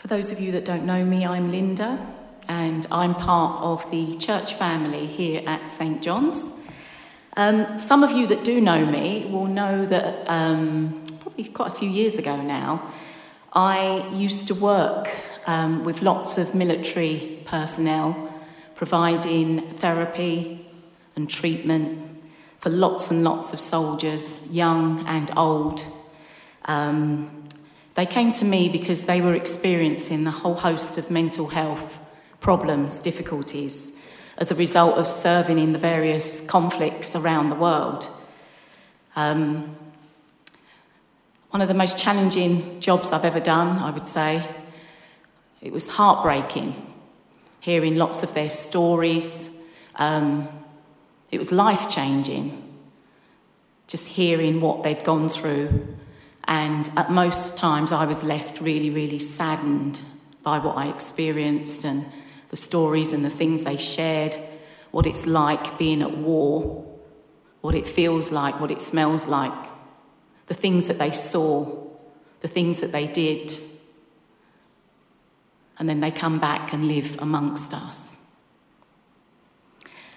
For those of you that don't know me, I'm Linda, and I'm part of the church family here at St John's. Um, some of you that do know me will know that um, probably quite a few years ago now, I used to work um, with lots of military personnel providing therapy and treatment for lots and lots of soldiers, young and old. Um, they came to me because they were experiencing a whole host of mental health problems, difficulties, as a result of serving in the various conflicts around the world. Um, one of the most challenging jobs I've ever done, I would say. It was heartbreaking, hearing lots of their stories. Um, it was life changing, just hearing what they'd gone through and at most times, I was left really, really saddened by what I experienced and the stories and the things they shared, what it's like being at war, what it feels like, what it smells like, the things that they saw, the things that they did. And then they come back and live amongst us.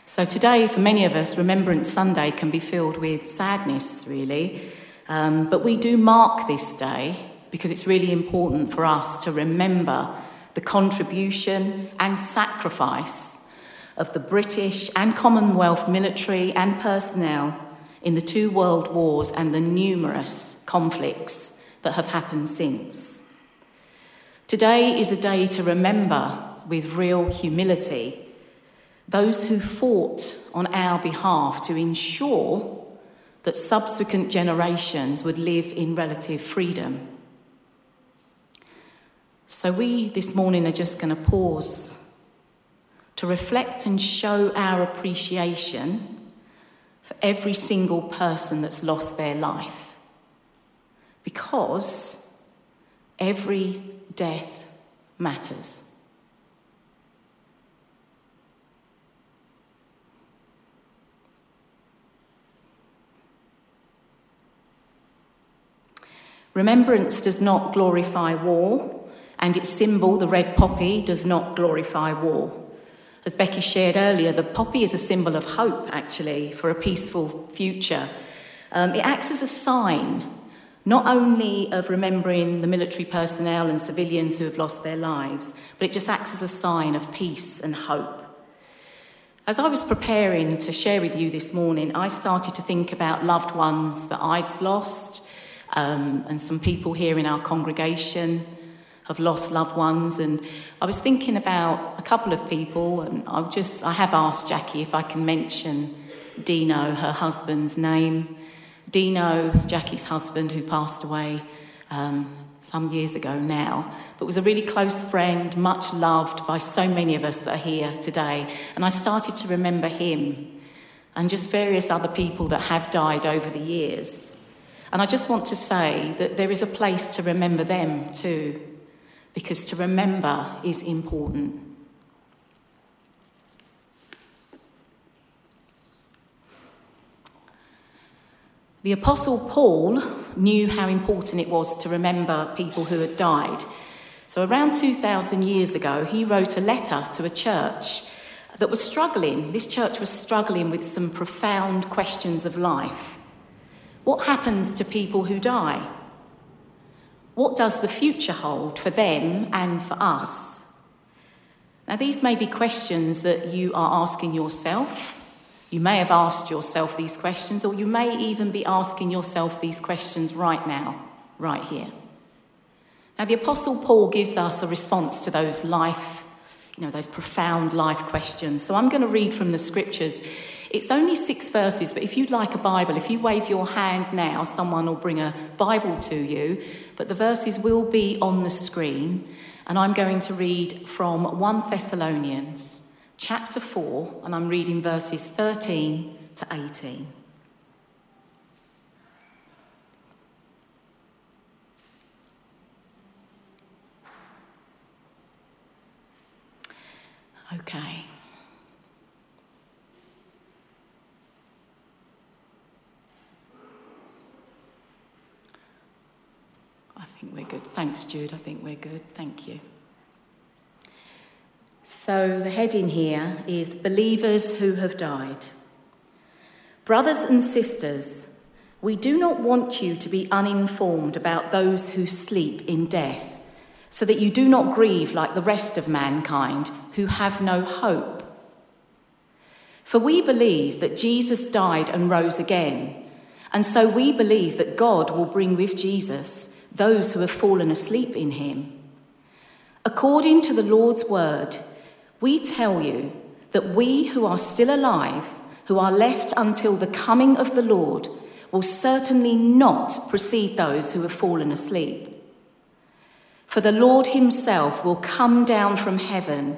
So, today, for many of us, Remembrance Sunday can be filled with sadness, really um, but we do mark this day because it's really important for us to remember the contribution and sacrifice of the British and Commonwealth military and personnel in the two world wars and the numerous conflicts that have happened since. Today is a day to remember with real humility those who fought on our behalf to ensure that subsequent generations would live in relative freedom. So, we this morning are just going to pause to reflect and show our appreciation for every single person that's lost their life. Because every death matters. Remembrance does not glorify war, and its symbol, the red poppy, does not glorify war. As Becky shared earlier, the poppy is a symbol of hope, actually, for a peaceful future. Um, it acts as a sign, not only of remembering the military personnel and civilians who have lost their lives, but it just acts as a sign of peace and hope. As I was preparing to share with you this morning, I started to think about loved ones that I'd lost um, and some people here in our congregation have lost loved ones. And I was thinking about a couple of people, and I've just, I have asked Jackie if I can mention Dino, her husband's name. Dino, Jackie's husband, who passed away um, some years ago now, but was a really close friend, much loved by so many of us that are here today. And I started to remember him and just various other people that have died over the years. And I just want to say that there is a place to remember them too, because to remember is important. The Apostle Paul knew how important it was to remember people who had died. So, around 2,000 years ago, he wrote a letter to a church that was struggling. This church was struggling with some profound questions of life. What happens to people who die? What does the future hold for them and for us? Now, these may be questions that you are asking yourself. You may have asked yourself these questions, or you may even be asking yourself these questions right now, right here. Now, the Apostle Paul gives us a response to those life, you know, those profound life questions. So I'm going to read from the scriptures it's only six verses, but if you'd like a Bible, if you wave your hand now, someone will bring a Bible to you. But the verses will be on the screen, and I'm going to read from 1 Thessalonians chapter 4, and I'm reading verses 13 to 18. Okay. I think we're good. Thanks, Jude. I think we're good. Thank you. So, the heading here is Believers Who Have Died. Brothers and sisters, we do not want you to be uninformed about those who sleep in death, so that you do not grieve like the rest of mankind who have no hope. For we believe that Jesus died and rose again, and so we believe that God will bring with Jesus those who have fallen asleep in him. According to the Lord's word, we tell you that we who are still alive, who are left until the coming of the Lord, will certainly not precede those who have fallen asleep. For the Lord himself will come down from heaven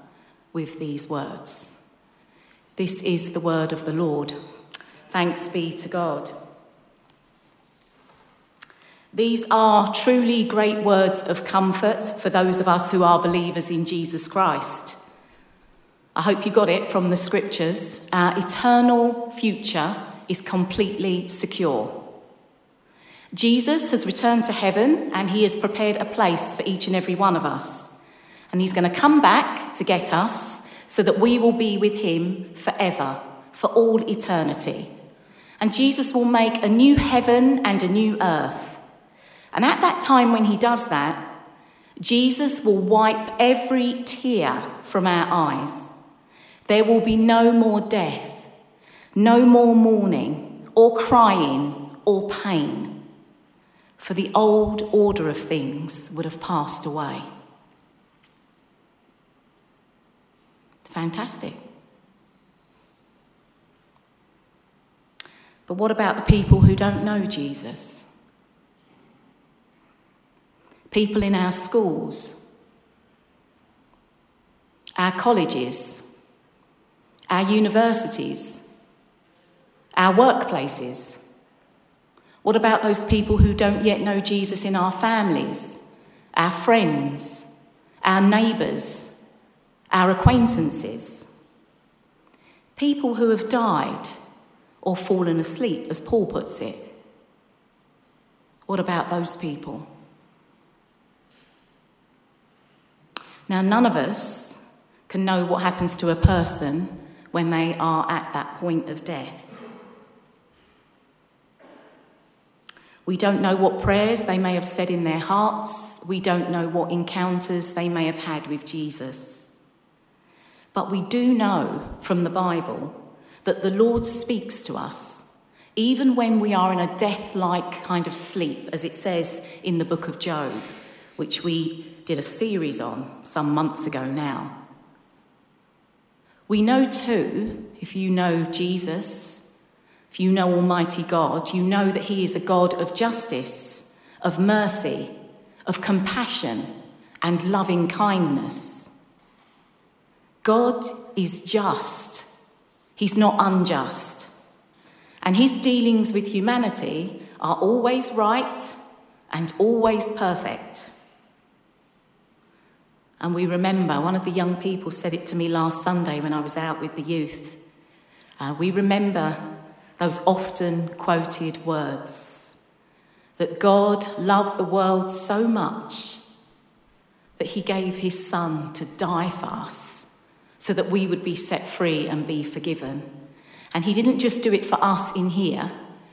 with these words. This is the word of the Lord. Thanks be to God. These are truly great words of comfort for those of us who are believers in Jesus Christ. I hope you got it from the scriptures. Our eternal future is completely secure. Jesus has returned to heaven and he has prepared a place for each and every one of us. And he's going to come back to get us so that we will be with him forever, for all eternity. And Jesus will make a new heaven and a new earth. And at that time, when he does that, Jesus will wipe every tear from our eyes. There will be no more death no more mourning or crying or pain, for the old order of things would have passed away. Fantastic. But what about the people who don't know Jesus? People in our schools, our colleges, our universities, our workplaces? What about those people who don't yet know Jesus in our families, our friends, our neighbours, our acquaintances? People who have died or fallen asleep, as Paul puts it. What about those people? Now, none of us can know what happens to a person when they are at that point of death. We don't know what prayers they may have said in their hearts. We don't know what encounters they may have had with Jesus. But we do know from the Bible that the Lord speaks to us, even when we are in a death like kind of sleep, as it says in the book of Job, which we did a series on some months ago now. We know too, if you know Jesus, if you know Almighty God, you know that He is a God of justice, of mercy, of compassion, and loving kindness. God is just, He's not unjust. And His dealings with humanity are always right and always perfect. And we remember, one of the young people said it to me last Sunday when I was out with the youth. Uh, we remember those often quoted words that God loved the world so much that he gave his son to die for us so that we would be set free and be forgiven. And he didn't just do it for us in here,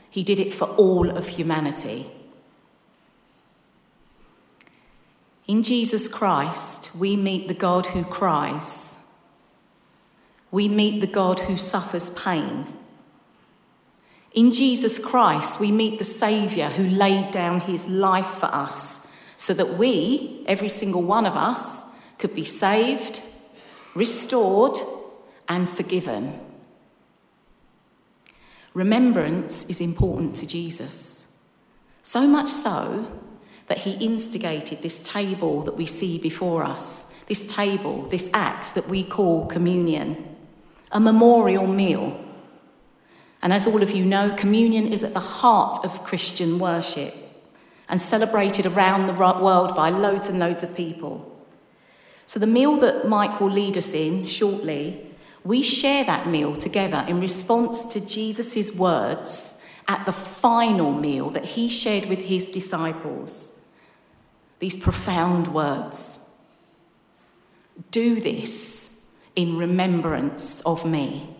he did it for all of humanity. In Jesus Christ, we meet the God who cries. We meet the God who suffers pain. In Jesus Christ, we meet the Saviour who laid down his life for us so that we, every single one of us, could be saved, restored, and forgiven. Remembrance is important to Jesus. So much so that he instigated this table that we see before us, this table, this act that we call communion, a memorial meal. And as all of you know, communion is at the heart of Christian worship and celebrated around the world by loads and loads of people. So, the meal that Mike will lead us in shortly, we share that meal together in response to Jesus' words at the final meal that he shared with his disciples these profound words Do this in remembrance of me.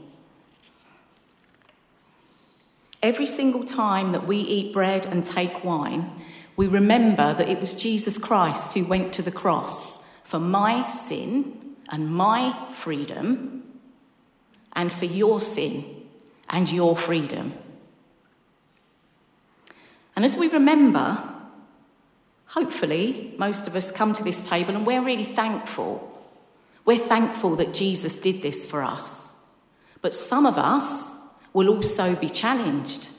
Every single time that we eat bread and take wine, we remember that it was Jesus Christ who went to the cross for my sin and my freedom, and for your sin and your freedom. And as we remember, hopefully, most of us come to this table and we're really thankful. We're thankful that Jesus did this for us. But some of us will also be challenged.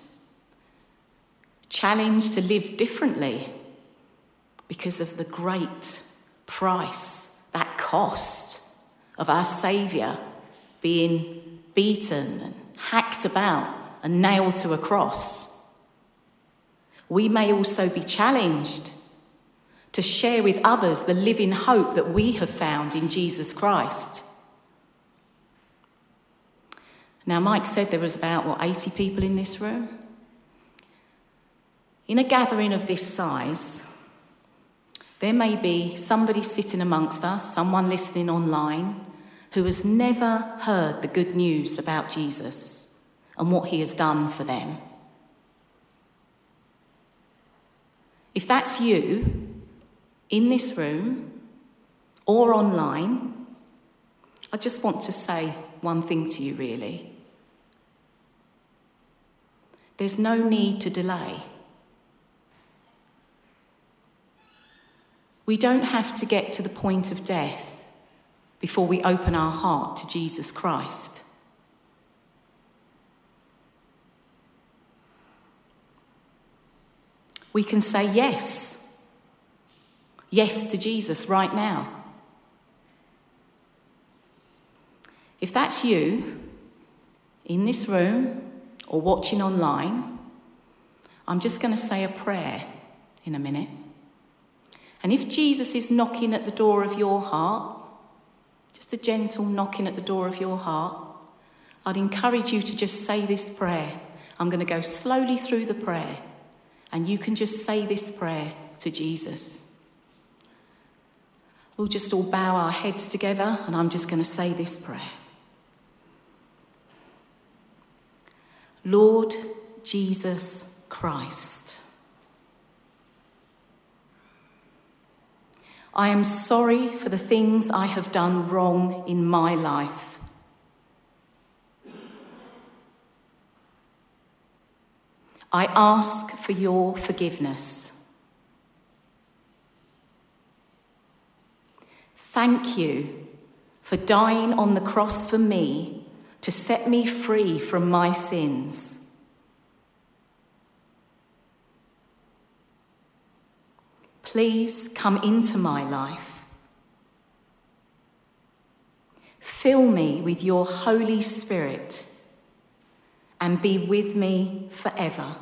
Challenged to live differently because of the great price, that cost of our Saviour being beaten and hacked about and nailed to a cross. We may also be challenged to share with others the living hope that we have found in Jesus Christ. Now, Mike said there was about, what, 80 people in this room? In a gathering of this size, there may be somebody sitting amongst us, someone listening online, who has never heard the good news about Jesus and what he has done for them. If that's you, in this room or online, I just want to say one thing to you, really. There's no need to delay. We don't have to get to the point of death before we open our heart to Jesus Christ. We can say yes yes to Jesus right now. If that's you in this room or watching online, I'm just going to say a prayer in a minute. And if Jesus is knocking at the door of your heart, just a gentle knocking at the door of your heart, I'd encourage you to just say this prayer. I'm going to go slowly through the prayer, and you can just say this prayer to Jesus. We'll just all bow our heads together, and I'm just going to say this prayer Lord Jesus Christ, I am sorry for the things I have done wrong in my life. I ask for your forgiveness. Thank you for dying on the cross for me to set me free from my sins. Please come into my life. Fill me with your Holy Spirit and be with me forever.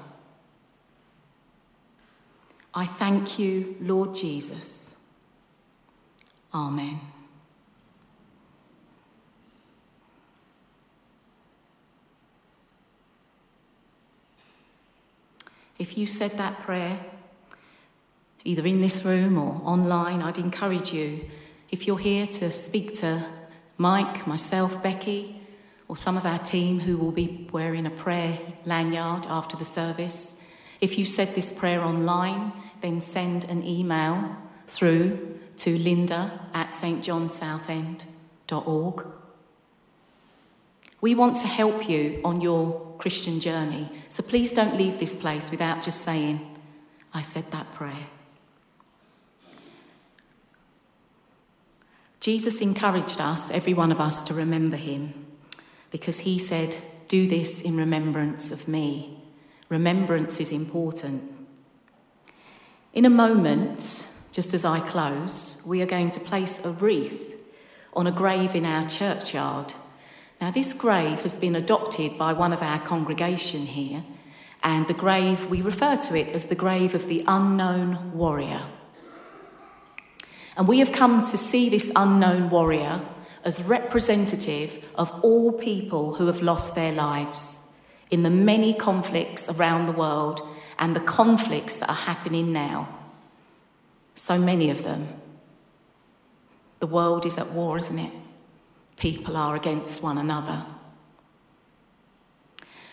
I thank you, Lord Jesus. Amen. If you said that prayer, either in this room or online, I'd encourage you, if you're here, to speak to Mike, myself, Becky, or some of our team who will be wearing a prayer lanyard after the service. If you said this prayer online, then send an email through to linda at stjohnsouthend.org. We want to help you on your Christian journey, so please don't leave this place without just saying, I said that prayer. Jesus encouraged us, every one of us, to remember him because he said, Do this in remembrance of me. Remembrance is important. In a moment, just as I close, we are going to place a wreath on a grave in our churchyard. Now, this grave has been adopted by one of our congregation here, and the grave, we refer to it as the grave of the unknown warrior. And we have come to see this unknown warrior as representative of all people who have lost their lives in the many conflicts around the world and the conflicts that are happening now. So many of them. The world is at war, isn't it? People are against one another.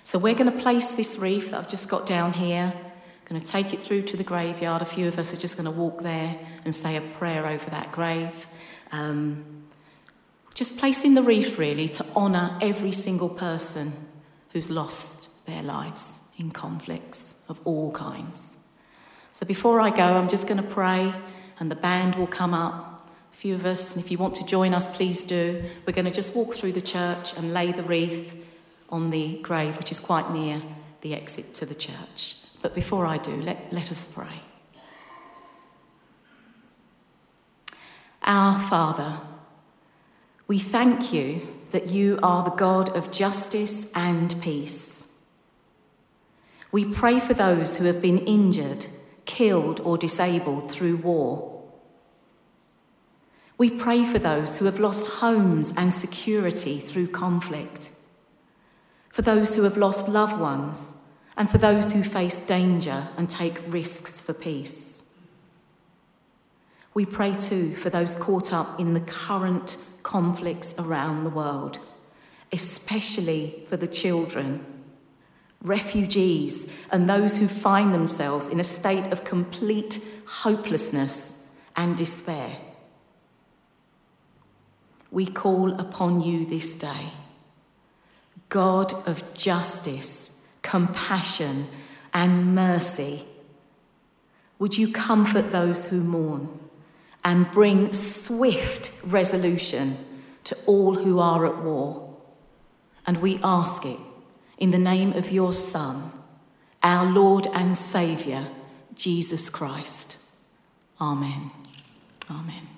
So we're going to place this wreath that I've just got down here, going to take it through to the graveyard. A few of us are just going to walk there and say a prayer over that grave. Um, just placing the wreath really to honour every single person who's lost their lives in conflicts of all kinds. So before I go, I'm just going to pray, and the band will come up. A few of us, and if you want to join us, please do. We're going to just walk through the church and lay the wreath on the grave, which is quite near the exit to the church. But before I do, let, let us pray. Our Father, we thank you that you are the God of justice and peace. We pray for those who have been injured, killed, or disabled through war. We pray for those who have lost homes and security through conflict, for those who have lost loved ones, and for those who face danger and take risks for peace. We pray too for those caught up in the current conflicts around the world, especially for the children refugees, and those who find themselves in a state of complete hopelessness and despair. We call upon you this day, God of justice, compassion, and mercy. Would you comfort those who mourn and bring swift resolution to all who are at war? And we ask it in the name of your Son, our Lord and Saviour, Jesus Christ. Amen. Amen.